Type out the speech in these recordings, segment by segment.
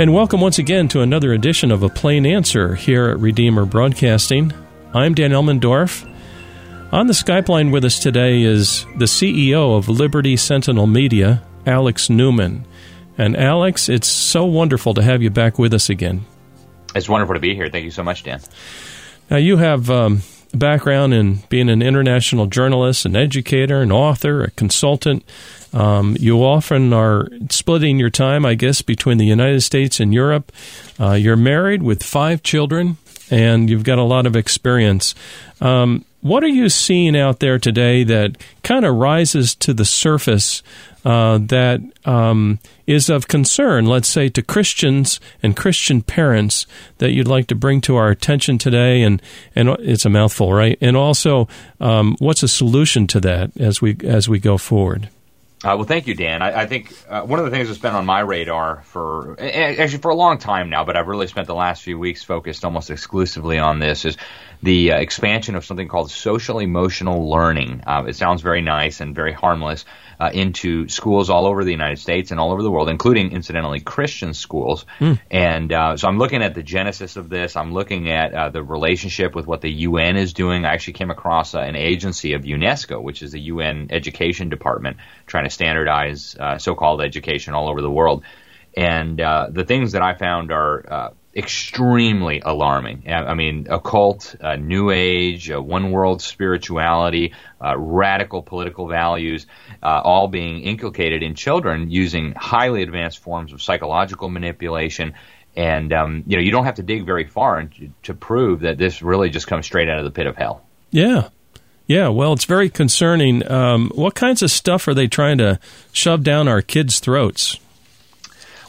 And welcome once again to another edition of A Plain Answer here at Redeemer Broadcasting. I'm Dan Elmendorf. On the Skype line with us today is the CEO of Liberty Sentinel Media, Alex Newman. And Alex, it's so wonderful to have you back with us again. It's wonderful to be here. Thank you so much, Dan. Now, you have um, background in being an international journalist, an educator, an author, a consultant. Um, you often are splitting your time, I guess, between the United States and Europe. Uh, you're married with five children, and you've got a lot of experience. Um, what are you seeing out there today that kind of rises to the surface uh, that um, is of concern, let's say, to Christians and Christian parents that you'd like to bring to our attention today? And, and it's a mouthful, right? And also, um, what's a solution to that as we as we go forward? Uh, well, thank you, Dan. I, I think uh, one of the things that's been on my radar for actually for a long time now, but I've really spent the last few weeks focused almost exclusively on this is the uh, expansion of something called social emotional learning. Uh, it sounds very nice and very harmless uh, into schools all over the United States and all over the world, including incidentally Christian schools. Mm. And uh, so I'm looking at the genesis of this. I'm looking at uh, the relationship with what the UN is doing. I actually came across uh, an agency of UNESCO, which is the UN Education Department, trying to standardize so-called education all over the world. And the things that I found are extremely alarming. I mean, occult, uh, New Age, uh, one world spirituality, uh, radical political values, uh, all being inculcated in children using highly advanced forms of psychological manipulation. And um, you know, you don't have to dig very far to, to prove that this really just comes straight out of the pit of hell. Yeah, yeah, well, it's very concerning. Um, what kinds of stuff are they trying to shove down our kids' throats?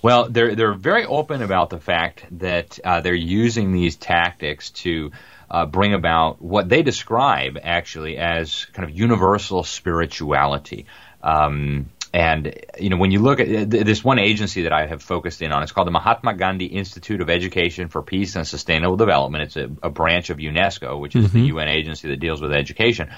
Well, they're they're very open about the fact that uh, they're using these tactics to uh, bring about what they describe actually as kind of universal spirituality. Um, and you know, when you look at this one agency that I have focused in on, it's called the Mahatma Gandhi Institute of Education for Peace and Sustainable Development. It's a, a branch of UNESCO, which is mm-hmm. the UN agency that deals with education.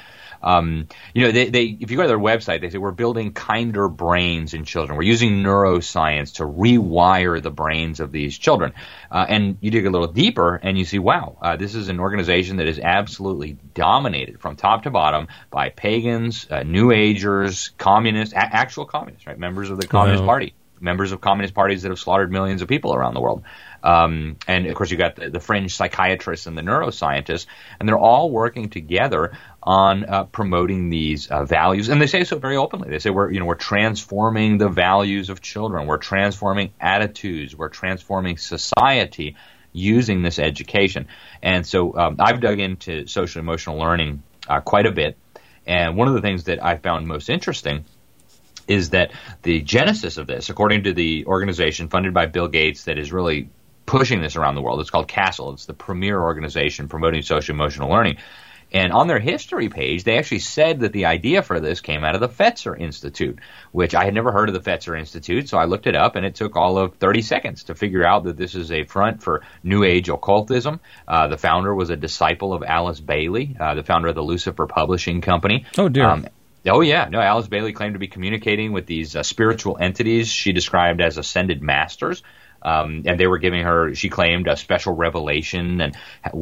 Um, you know, they, they, if you go to their website, they say we're building kinder brains in children. We're using neuroscience to rewire the brains of these children. Uh, and you dig a little deeper and you see, wow, uh, this is an organization that is absolutely dominated from top to bottom by pagans, uh, New Agers, communists, a- actual communists, right? Members of the Communist wow. Party members of communist parties that have slaughtered millions of people around the world. Um, and of course, you've got the, the, fringe psychiatrists and the neuroscientists, and they're all working together on uh, promoting these uh, values, and they say so very openly. They say we're you know we're transforming the values of children, we're transforming attitudes, we're transforming society using this education. And so um, I've dug into social emotional learning uh, quite a bit, and one of the things that I found most interesting is that the genesis of this, according to the organization funded by Bill Gates, that is really pushing this around the world. It's called CASEL. It's the premier organization promoting social emotional learning. And on their history page, they actually said that the idea for this came out of the Fetzer Institute, which I had never heard of the Fetzer Institute, so I looked it up, and it took all of 30 seconds to figure out that this is a front for New Age occultism. Uh, the founder was a disciple of Alice Bailey, uh, the founder of the Lucifer Publishing Company. Oh, dear. Um, Oh yeah, no. Alice Bailey claimed to be communicating with these uh, spiritual entities she described as ascended masters, um, and they were giving her, she claimed, a special revelation and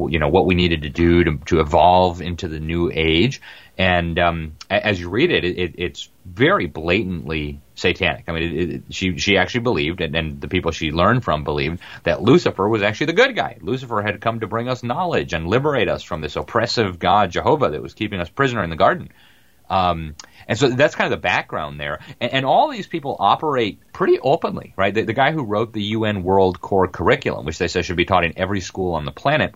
you know what we needed to do to, to evolve into the new age. And um, as you read it, it, it's very blatantly satanic. I mean, it, it, she she actually believed, and, and the people she learned from believed that Lucifer was actually the good guy. Lucifer had come to bring us knowledge and liberate us from this oppressive God Jehovah that was keeping us prisoner in the garden. Um, and so that's kind of the background there. And, and all these people operate pretty openly, right? The, the, guy who wrote the UN World Core Curriculum, which they say should be taught in every school on the planet,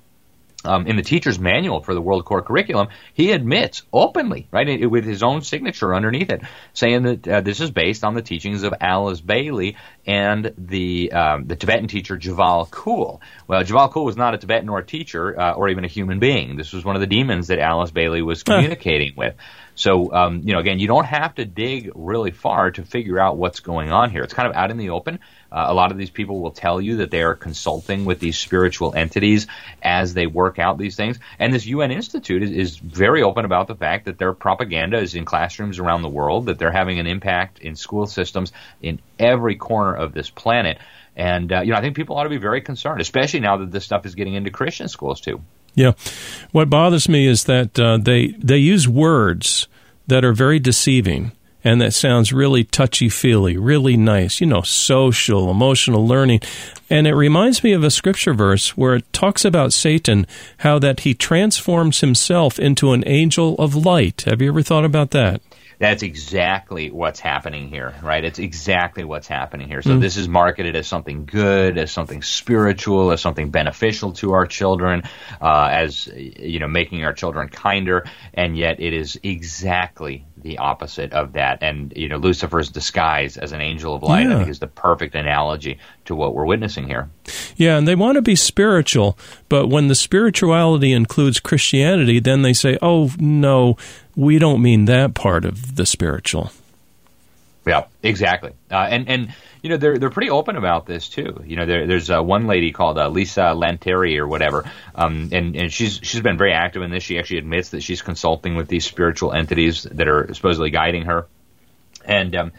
um, in the teacher's manual for the World Core Curriculum, he admits openly, right, it, with his own signature underneath it, saying that uh, this is based on the teachings of Alice Bailey and the um, the Tibetan teacher Djwhal Khul. Well, Djwhal Khul was not a Tibetan or a teacher uh, or even a human being. This was one of the demons that Alice Bailey was communicating with. So, um, you know, again, you don't have to dig really far to figure out what's going on here. It's kind of out in the open. Uh, a lot of these people will tell you that they are consulting with these spiritual entities as they work out these things. And this UN Institute is, is very open about the fact that their propaganda is in classrooms around the world, that they're having an impact in school systems in every corner of this planet. And, uh, you know, I think people ought to be very concerned, especially now that this stuff is getting into Christian schools too. Yeah. What bothers me is that uh, they, they use words that are very deceiving and that sounds really touchy feely, really nice, you know, social, emotional learning. And it reminds me of a scripture verse where it talks about Satan, how that he transforms himself into an angel of light. Have you ever thought about that? That's exactly what's happening here, right? It's exactly what's happening here. So mm. this is marketed as something good, as something spiritual, as something beneficial to our children, uh, as you know, making our children kinder, and yet it is exactly the opposite of that. And you know, Lucifer's disguise as an angel of light, yeah. I think, is the perfect analogy to what we're witnessing here. Yeah, and they want to be spiritual, but when the spirituality includes Christianity, then they say, "Oh no, we don't mean that part of the spiritual." Yeah, exactly. Uh, and and you know they're they're pretty open about this too. You know, there, there's uh, one lady called uh, Lisa Lantieri or whatever, um, and and she's she's been very active in this. She actually admits that she's consulting with these spiritual entities that are supposedly guiding her, and um,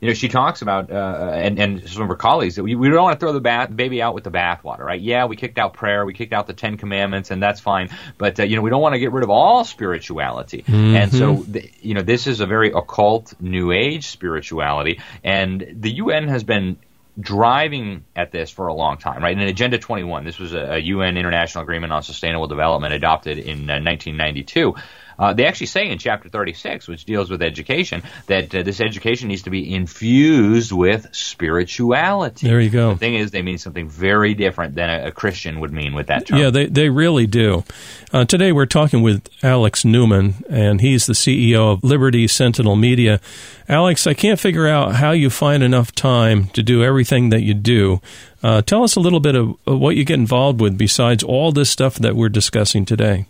you know, she talks about, uh, and, and some of her colleagues, that we, we don't want to throw the bath, baby out with the bathwater, right? Yeah, we kicked out prayer, we kicked out the Ten Commandments, and that's fine. But, uh, you know, we don't want to get rid of all spirituality. Mm-hmm. And so, the, you know, this is a very occult, New Age spirituality. And the UN has been driving at this for a long time, right? In Agenda 21, this was a, a UN International Agreement on Sustainable Development adopted in uh, 1992. Uh, they actually say in chapter 36, which deals with education, that uh, this education needs to be infused with spirituality. There you go. The thing is, they mean something very different than a, a Christian would mean with that term. Yeah, they, they really do. Uh, today we're talking with Alex Newman, and he's the CEO of Liberty Sentinel Media. Alex, I can't figure out how you find enough time to do everything that you do. Uh, tell us a little bit of, of what you get involved with besides all this stuff that we're discussing today.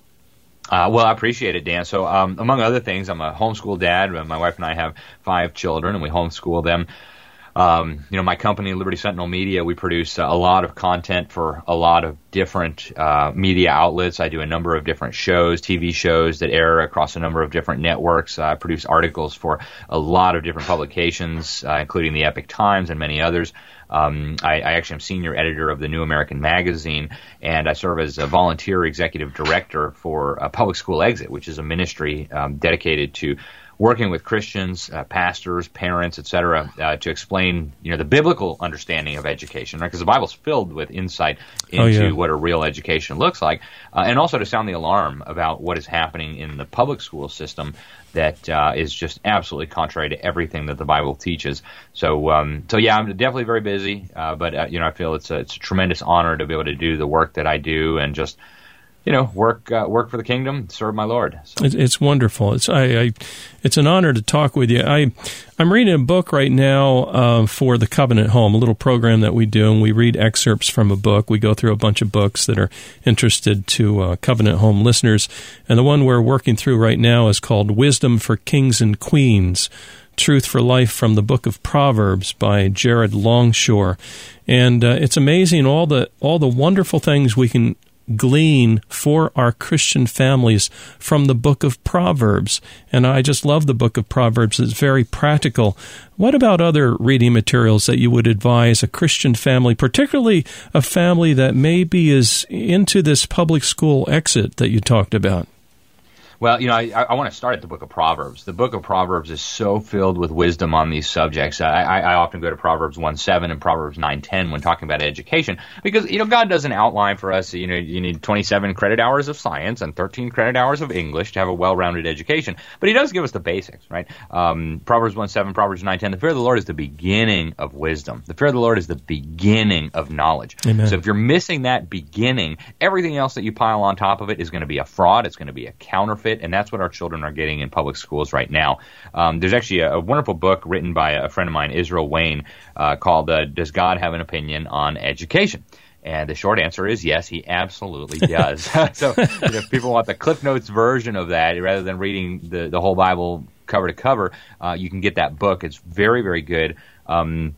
Uh, well, I appreciate it, Dan. So, um, among other things, I'm a homeschool dad. My wife and I have five children, and we homeschool them. Um, you know, my company, Liberty Sentinel Media, we produce a lot of content for a lot of different uh, media outlets. I do a number of different shows, TV shows that air across a number of different networks. I produce articles for a lot of different publications, uh, including the Epoch Times and many others. Um, I, I, actually am senior editor of the New American Magazine, and I serve as a volunteer executive director for uh, Public School Exit, which is a ministry um, dedicated to working with Christians, uh, pastors, parents, etc., uh, to explain, you know, the biblical understanding of education, right? Because the Bible's filled with insight into oh, yeah. what a real education looks like, uh, and also to sound the alarm about what is happening in the public school system that uh, is just absolutely contrary to everything that the Bible teaches. So, um, so yeah, I'm definitely very busy, uh, but uh, you know, I feel it's a, it's a tremendous honor to be able to do the work that I do and just you know, work uh, work for the kingdom, serve my Lord. So. It's, it's, wonderful. It's I, I, it's an honor to talk with you. I I'm reading a book right now uh, for the Covenant Home, a little program that we do, and we read excerpts from a book. We go through a bunch of books that are interested to uh, Covenant Home listeners, and the one we're working through right now is called Wisdom for Kings and Queens. Truth for Life from the Book of Proverbs by Jared Longshore, and uh, it's amazing all the all the wonderful things we can glean for our Christian families from the book of Proverbs. And I just love the book of Proverbs. It's very practical. What about other reading materials that you would advise a Christian family, particularly a family that maybe is into this public school exit that you talked about? Well, you know, I, I want to start at the book of Proverbs. The book of Proverbs is so filled with wisdom on these subjects. I, I, often go to Proverbs 1 7 and Proverbs 9 10 when talking about education because, you know, God doesn't outline for us, you know, you need 27 credit hours of science and 13 credit hours of English to have a well rounded education. But He does give us the basics, right? Um, Proverbs 1 7, Proverbs 9 10. The fear of the Lord is the beginning of wisdom. The fear of the Lord is the beginning of knowledge. Amen. So if you're missing that beginning, everything else that you pile on top of it is going to be a fraud, it's going to be a counterfeit and that's what our children are getting in public schools right now. Um, there's actually a, a, wonderful book written by a friend of mine, Israel Wayne, uh, called uh, "Does God Have an Opinion on Education?" And the short answer is yes, he absolutely does. so if people want the Cliff Notes version of that, rather than reading the, the whole Bible cover to cover, uh, you can get that book. It's very, very good. Um,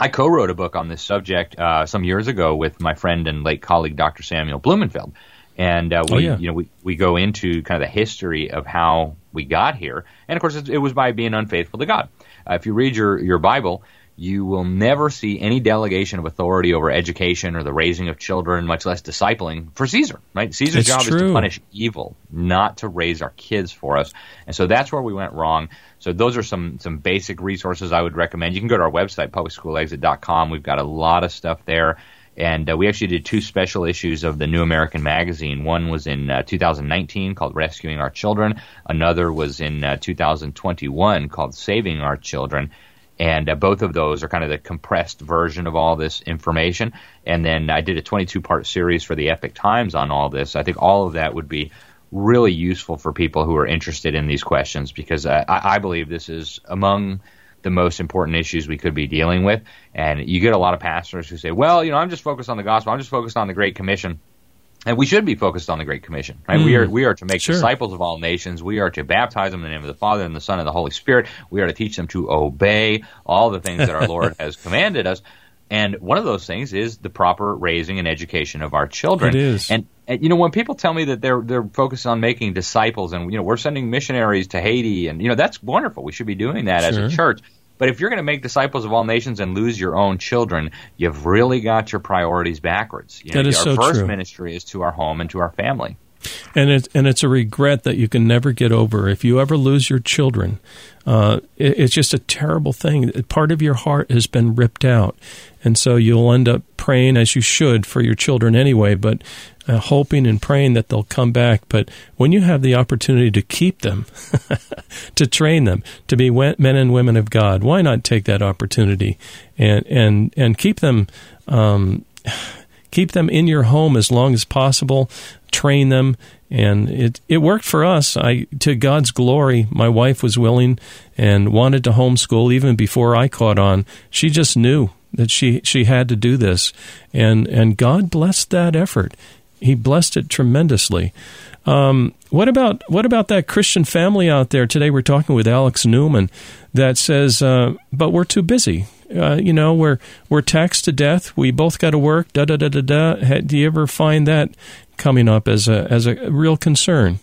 I co-wrote a book on this subject uh, some years ago with my friend and late colleague Dr. Samuel Blumenfeld, and uh, we, oh, yeah. you know, we, we go into kind of the history of how we got here, and of course, it was by being unfaithful to God. Uh, if you read your your Bible, you will never see any delegation of authority over education or the raising of children, much less discipling, for Caesar. Right? Caesar's it's job true. is to punish evil, not to raise our kids for us. And so that's where we went wrong. So those are some some basic resources I would recommend. You can go to our website, publicschoolexit.com. We've got a lot of stuff there. And uh, we actually did two special issues of the New American Magazine. One was in uh, 2019 called Rescuing Our Children. Another was in uh, 2021 called Saving Our Children. And uh, both of those are kind of the compressed version of all this information. And then I did a 22 part series for the Epoch Times on all this. I think all of that would be really useful for people who are interested in these questions because uh, I, I believe this is among the most important issues we could be dealing with. And you get a lot of pastors who say, well, you know, I'm just focused on the gospel. I'm just focused on the Great Commission. And we should be focused on the Great Commission, right? Mm, we are we are to make sure. disciples of all nations. We are to baptize them in the name of the Father and the Son and the Holy Spirit. We are to teach them to obey all the things that our Lord has commanded us. And one of those things is the proper raising and education of our children. It is. And, and, you know, when people tell me that they're they're focused on making disciples, and you know, we're sending missionaries to Haiti, and you know, that's wonderful. We should be doing that sure. as a church. But if you're going to make disciples of all nations and lose your own children, you've really got your priorities backwards. You know, that is our so first true. ministry is to our home and to our family. And it's and it's a regret that you can never get over. If you ever lose your children, uh, it, it's just a terrible thing. Part of your heart has been ripped out, and so you'll end up praying as you should for your children anyway, but uh, hoping and praying that they'll come back. But when you have the opportunity to keep them, to train them to be men and women of God, why not take that opportunity and and and keep them? Um, keep them in your home as long as possible, train them, and it it worked for us. I to God's glory, my wife was willing and wanted to homeschool even before I caught on. She just knew that she she had to do this, and and God blessed that effort. He blessed it tremendously. Um, what about what about that Christian family out there today? We're talking with Alex Newman that says, uh, "But we're too busy. Uh, you know, we're we're taxed to death. We both got to work. Da da da da da." Do you ever find that coming up as a as a real concern?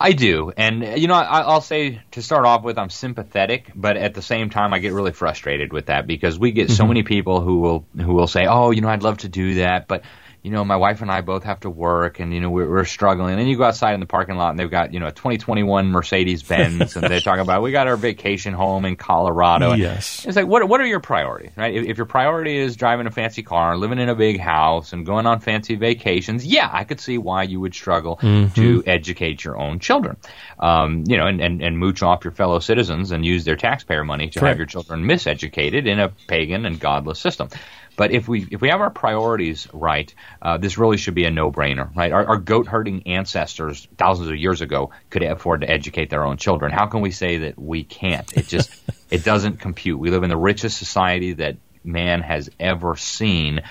I do, and you know, I, will say to start off with, I'm sympathetic, but at the same time, I get really frustrated with that because we get so mm-hmm. many people who will who will say, "Oh, you know, I'd love to do that, but you know, my wife and I both have to work, and you know, we're, we're struggling. And then you go outside in the parking lot, and they've got you know a 2021 Mercedes Benz, and they're talking about we got our vacation home in Colorado. And yes, it's like what what are your priorities, right? If, if, your priority is driving a fancy car, living in a big house, and going on fancy vacations, yeah, I could see why you would struggle mm-hmm. to educate your own children, um, you know, and, and and mooch off your fellow citizens and use their taxpayer money to have your children miseducated in a pagan and godless system. But if we if we have our priorities right, uh, this really should be a no brainer, right? Our, our, goat herding ancestors thousands of years ago could afford to educate their own children. How can we say that we can't? It just it doesn't compute. We live in the richest society that man has ever seen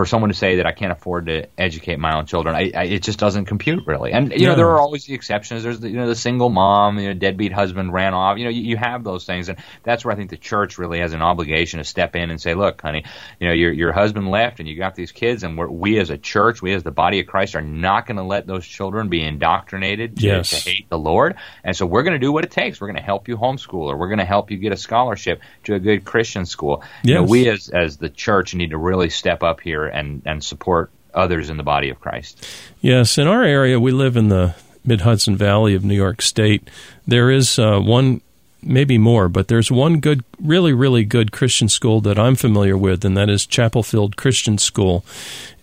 for someone to say that I can't afford to educate my own children, I, I, it just doesn't compute really. And you know, there are always the exceptions. There's the, you know the single mom, you know, deadbeat husband ran off. You know, you, you have those things, and that's where I think the church really has an obligation to step in and say, look, honey, you know, your your husband left, and you got these kids, and we're, we as a church, we as the body of Christ, are not going to let those children be indoctrinated to, yes. to hate the Lord, and so we're going to do what it takes. We're going to help you homeschool, or we're going to help you get a scholarship to a good Christian school. Yes. You know, we as as the church need to really step up here and and support others in the body of Christ. Yes, in our area, we live in the mid Hudson Valley of New York State. There is uh, one, maybe more, but there's one good, really, really good Christian school that I'm familiar with, and that is Chapelfield Christian School.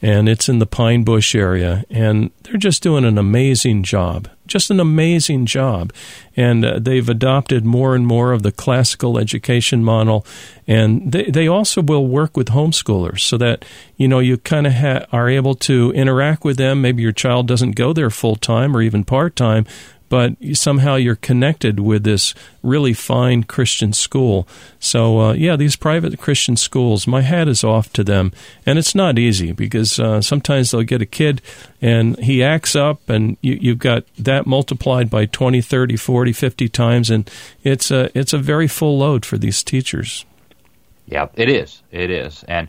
And it's in the Pine Bush area. And they're just doing an amazing job just an amazing job. And uh, they've adopted more and more of the classical education model. And they, they also will work with homeschoolers so that, you know, you kind of ha- are able to interact with them. Maybe your child doesn't go there full time or even part time, but somehow you're connected with this really fine Christian school. So, uh, yeah, these private Christian schools, my hat is off to them. And it's not easy because uh, sometimes they'll get a kid and he acts up, and you, you've got that multiplied by 20, 30, 40, 50 times, and it's a, it's a very full load for these teachers. Yeah, it is. It is. And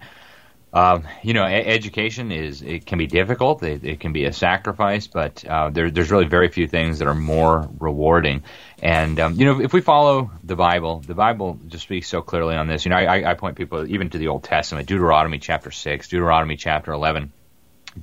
um, you know, education is it can be difficult. It, it can be a sacrifice, but uh, there, there's really very few things that are more rewarding. And um, you know, if we follow the Bible, the Bible just speaks so clearly on this. You know, I, I point people even to the Old Testament, Deuteronomy chapter six, Deuteronomy chapter eleven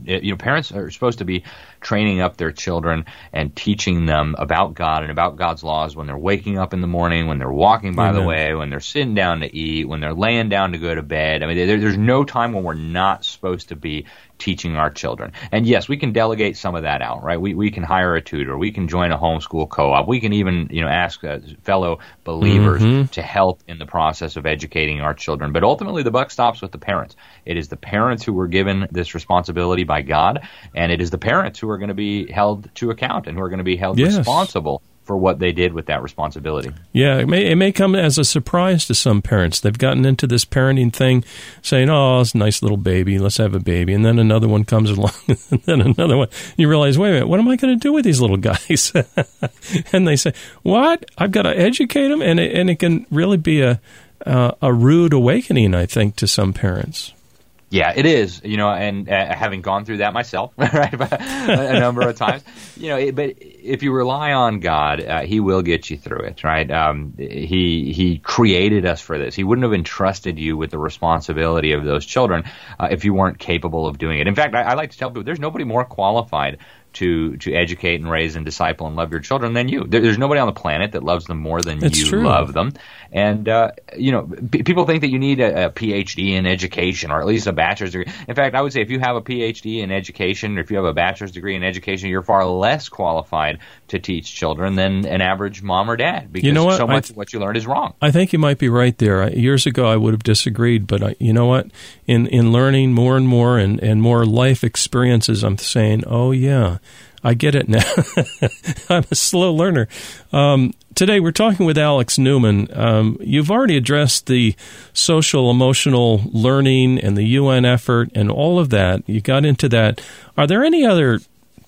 you know, parents are supposed to be training up their children and teaching them about God and about God's laws when they're waking up in the morning, when they're walking by Amen. the way, when they're sitting down to eat, when they're laying down to go to bed. I mean, there, there's no time when we're not supposed to be teaching our children. And yes, we can delegate some of that out, right? We, we can hire a tutor. We can join a homeschool co-op. We can even, you know, ask uh, fellow believers mm-hmm. to help in the process of educating our children. But ultimately, the buck stops with the parents. It is the parents who were given this responsibility by God, and it is the parents who are going to be held to account and who are going to be held yes. responsible for what they did with that responsibility. Yeah, it may, it may come as a surprise to some parents. They've gotten into this parenting thing, saying, "Oh, it's a nice little baby. Let's have a baby." And then another one comes along, and then another one. You realize, wait a minute, what am I going to do with these little guys? and they say, "What? I've got to educate them," and it, and it can really be a uh, a rude awakening, I think, to some parents. Yeah, it is. You know, and uh, having gone through that myself, right, a number of times. You know, it, but if you rely on God, uh, He will get you through it, right? Um, he He created us for this. He wouldn't have entrusted you with the responsibility of those children uh, if you weren't capable of doing it. In fact, I, I like to tell people there's nobody more qualified to to educate and raise and disciple and love your children than you. There, there's nobody on the planet that loves them more than it's you true. love them. And uh, you know, p- people think that you need a, a, PhD in education or at least a bachelor's degree. In fact, I would say if you have a PhD in education or if you have a bachelor's degree in education, you're far less qualified to teach children than an average mom or dad because you know what? so much th- of what you learned is wrong. I think you might be right there. Years ago, I would have disagreed, but I, you know what? In in learning more and more and, and more life experiences, I'm saying, oh yeah I get it now. I'm a slow learner. Um, today we're talking with Alex Newman. Um, you've already addressed the social emotional learning and the UN effort and all of that. You got into that. Are there any other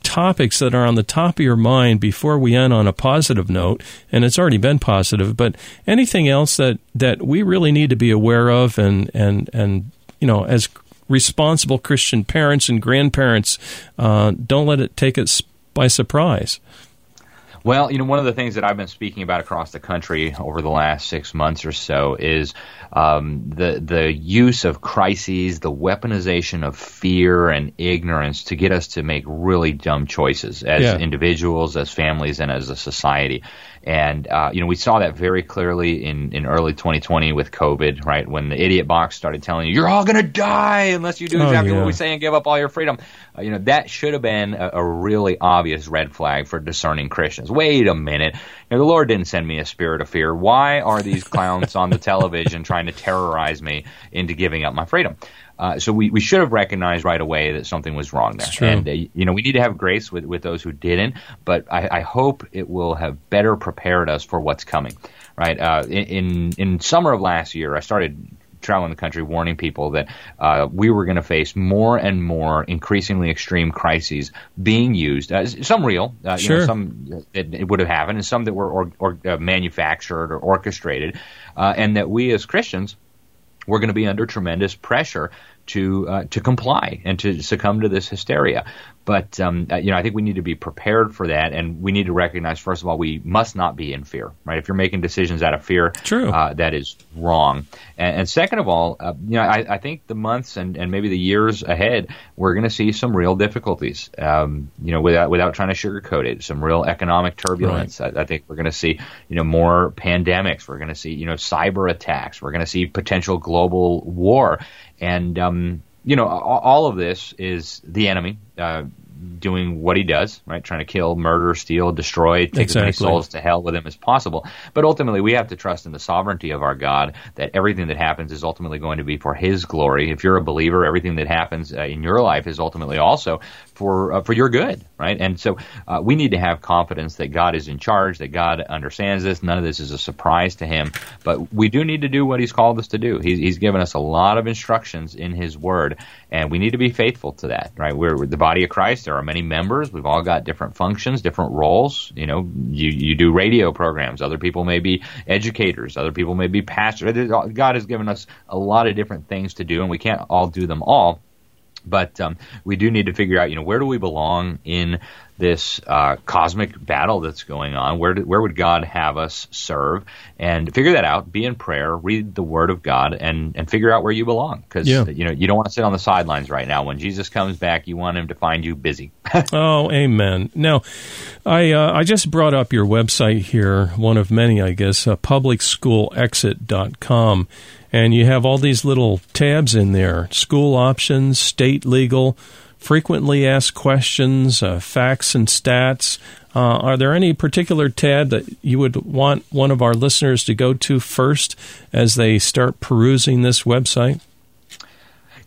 topics that are on the top of your mind before we end on a positive note? And it's already been positive, but anything else that, that we really need to be aware of and, and, and you know, as responsible Christian parents and grandparents, uh, don't let it take us by surprise. Well, you know, one of the things that I've been speaking about across the country over the last six months or so is um, the the use of crises, the weaponization of fear and ignorance to get us to make really dumb choices as yeah. individuals, as families, and as a society. And uh, you know, we saw that very clearly in, in early 2020 with COVID, right? When the idiot box started telling you you're all going to die unless you do oh, exactly oh, yeah. what we say and give up all your freedom. Uh, you know, that should have been a, a, really obvious red flag for discerning Christians. Wait a minute, you know, the Lord didn't send me a spirit of fear. Why are these clowns on the television trying to terrorize me into giving up my freedom? Uh, so we, we should have recognized right away that something was wrong there. And, uh, you know, we need to have grace with, with those who didn't, but I, I hope it will have better prepared us for what's coming, right? Uh, in, in summer of last year, I started traveling the country warning people that uh, we were going to face more and more increasingly extreme crises being used. Uh, some real, uh, sure. you know, some that it would have happened, and some that were or, or, uh, manufactured or orchestrated, uh, and that we as Christians we're going to be under tremendous pressure to uh, to comply and to succumb to this hysteria. But um, uh, you know, I think we need to be prepared for that, and we need to recognize first of all we must not be in fear. Right? If you're making decisions out of fear, True. Uh, that is wrong. And, and second of all, uh, you know, I, I, think the months and, and maybe the years ahead, we're going to see some real difficulties. Um, you know, without without trying to sugarcoat it, some real economic turbulence. Right. I, I think we're going to see you know more pandemics. We're going to see you know cyber attacks. We're going to see potential global war. And um, you know, all, of this is the enemy. Uh, doing what he does, right? Trying to kill, murder, steal, destroy, take exactly. as many souls to hell with him as possible. But ultimately, we have to trust in the sovereignty of our God that everything that happens is ultimately going to be for His glory. If you're a believer, everything that happens uh, in your life is ultimately also for uh, for your good, right? And so uh, we need to have confidence that God is in charge, that God understands this. None of this is a surprise to Him, but we do need to do what He's called us to do. He's, he's given us a lot of instructions in His Word, and we need to be faithful to that, right? We're, we're the body of Christ. There are many members. We've all got different functions, different roles. You know, you you do radio programs. Other people may be educators. Other people may be pastors. God has given us a lot of different things to do, and we can't all do them all. But um, we do need to figure out, you know, where do we belong in this uh, cosmic battle that's going on? Where do, where would God have us serve? And figure that out. Be in prayer. Read the Word of God, and and figure out where you belong. Because Yeah. you know you don't want to sit on the sidelines right now. When Jesus comes back, you want Him to find you busy. Oh, amen. Now, I uh, I just brought up your website here, one of many, I guess, uh, publicschoolexit.com, and you have all these little tabs in there: school options, state legal, frequently asked questions, uh, facts and stats. Uh, are there any particular tab that you would want one of our listeners to go to first as they start perusing this website?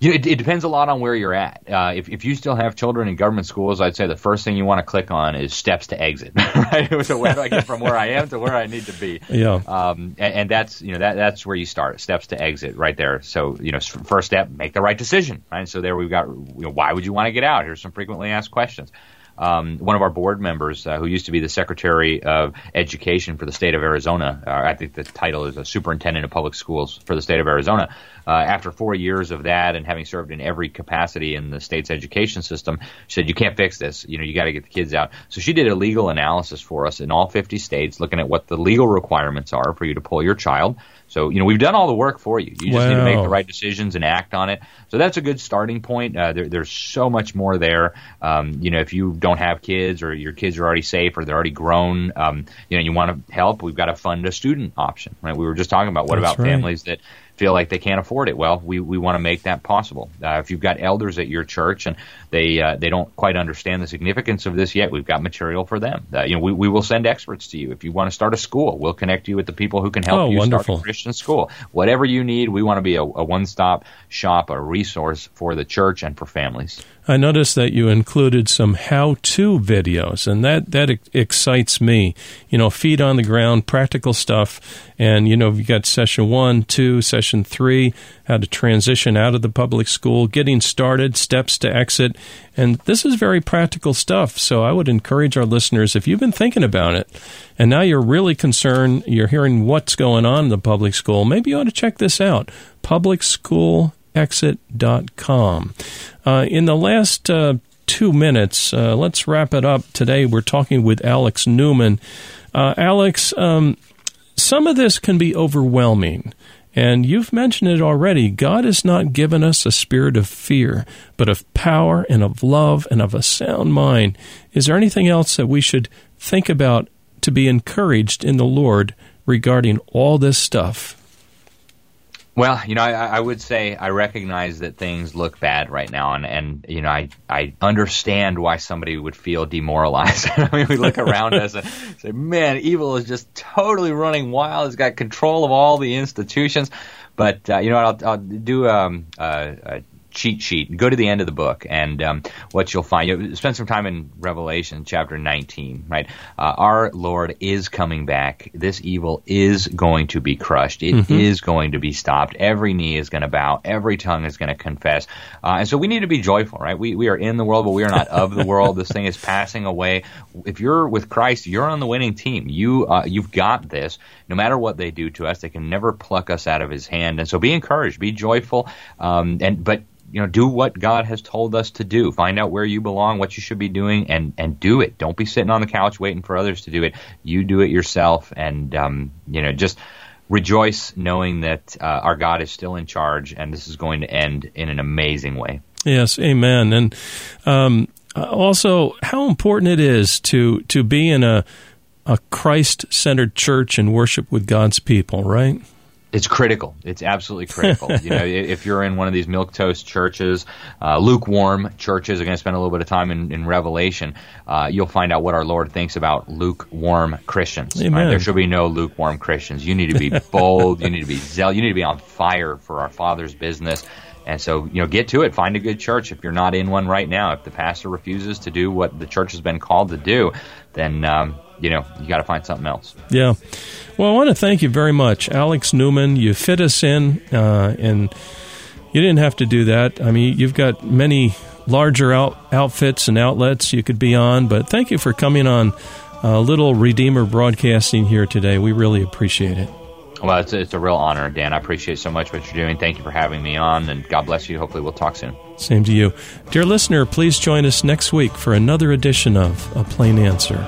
You know, it, it depends a lot on where you're at. Uh, if, if you still have children in government schools, I'd say the first thing you want to click on is steps to exit. right? So where do I get from where I am to where I need to be? Yeah. Um, and, and that's you know that that's where you start. Steps to exit, right there. So you know, first step, make the right decision. Right. So there we've got. You know, why would you want to get out? Here's some frequently asked questions. Um, one of our board members, uh, who used to be the Secretary of Education for the state of Arizona, uh, I think the title is a Superintendent of Public Schools for the state of Arizona. Uh, after four years of that and having served in every capacity in the state's education system, she said, "You can't fix this. You know, you got to get the kids out." So she did a legal analysis for us in all 50 states, looking at what the legal requirements are for you to pull your child. So, you know, we've done all the work for you. You just need to make the right decisions and act on it. So that's a good starting point. Uh, there, there's so much more there. Um, you know, if you don't have kids or your kids are already safe or they're already grown, um, you know, you want to help, we've got to fund a student option. Right? We were just talking about what That's about right. families that feel like they can't afford it. Well, we, we want to make that possible. Uh, if you've got elders at your church and they uh, they don't quite understand the significance of this yet, we've got material for them. Uh, you know, we, we will send experts to you. If you want to start a school, we'll connect you with the people who can help Oh, you wonderful. start a Christian school. Whatever you need, we want to be a, a one stop shop, a resource for the church and for families. I noticed that you included some how-to videos, and that that excites me. You know, feet on the ground, practical stuff, and you know, you got session one, two, session three, how to transition out of the public school, getting started, steps to exit, and this is very practical stuff. So I would encourage our listeners, if you've been thinking about it, and now you're really concerned, you're hearing what's going on in the public school, maybe you ought to check this out. Public school exit.com. Uh, in the last uh, two minutes, uh, let's wrap it up. Today we're talking with Alex Newman. Uh, Alex, um, some of this can be overwhelming. And you've mentioned it already. God has not given us a spirit of fear, but of power and of love and of a sound mind. Is there anything else that we should think about to be encouraged in the Lord regarding all this stuff? Well, you know, I, I would say I recognize that things look bad right now, and, and you know, I I understand why somebody would feel demoralized. I mean, we look around us and say, "Man, evil is just totally running wild. It's got control of all the institutions." But uh, you know, I'll, I'll do um, a, a cheat sheet. Go to the end of the book, and um, what you'll find. You spend some time in Revelation chapter 19. Right, uh, our Lord is coming back. This evil is going to be crushed. It is going to be stopped. Every knee is going to bow. Every tongue is going to confess. Uh, and so we need to be joyful. Right, we we are in the world, but we are not of the world. This thing is passing away. If you're with Christ, you're on the winning team. You uh, you've got this. No matter what they do to us, they can never pluck us out of His hand. And so be encouraged. Be joyful. Um, and but you know, do what God has told us to do. Find out where you belong, what you should be doing, and and do it. Don't be sitting on the couch waiting for others to do it. You do it yourself, and um, you know, just rejoice knowing that uh, our God is still in charge, and this is going to end in an amazing way. Yes, amen. And um, also, how important it is to to be in a a Christ centered church and worship with God's people, right? It's critical. It's absolutely critical. you know, if you're in one of these milk toast churches, uh, lukewarm churches, are going to spend a little bit of time in, in Revelation. Uh, you'll find out what our Lord thinks about lukewarm Christians. Right? There should be no lukewarm Christians. You need to be bold. you need to be zealous. You need to be on fire for our Father's business. And so, you know, get to it. Find a good church. If you're not in one right now, if the pastor refuses to do what the church has been called to do, then um, you know you got to find something else. Yeah. Well, I want to thank you very much, Alex Newman. You fit us in, uh, and you didn't have to do that. I mean, you've got many larger out, outfits and outlets you could be on, but thank you for coming on uh, Little Redeemer Broadcasting here today. We really appreciate it. Well, it's, it's a real honor, Dan. I appreciate so much what you're doing. Thank you for having me on, and God bless you. Hopefully, we'll talk soon. Same to you. Dear listener, please join us next week for another edition of A Plain Answer.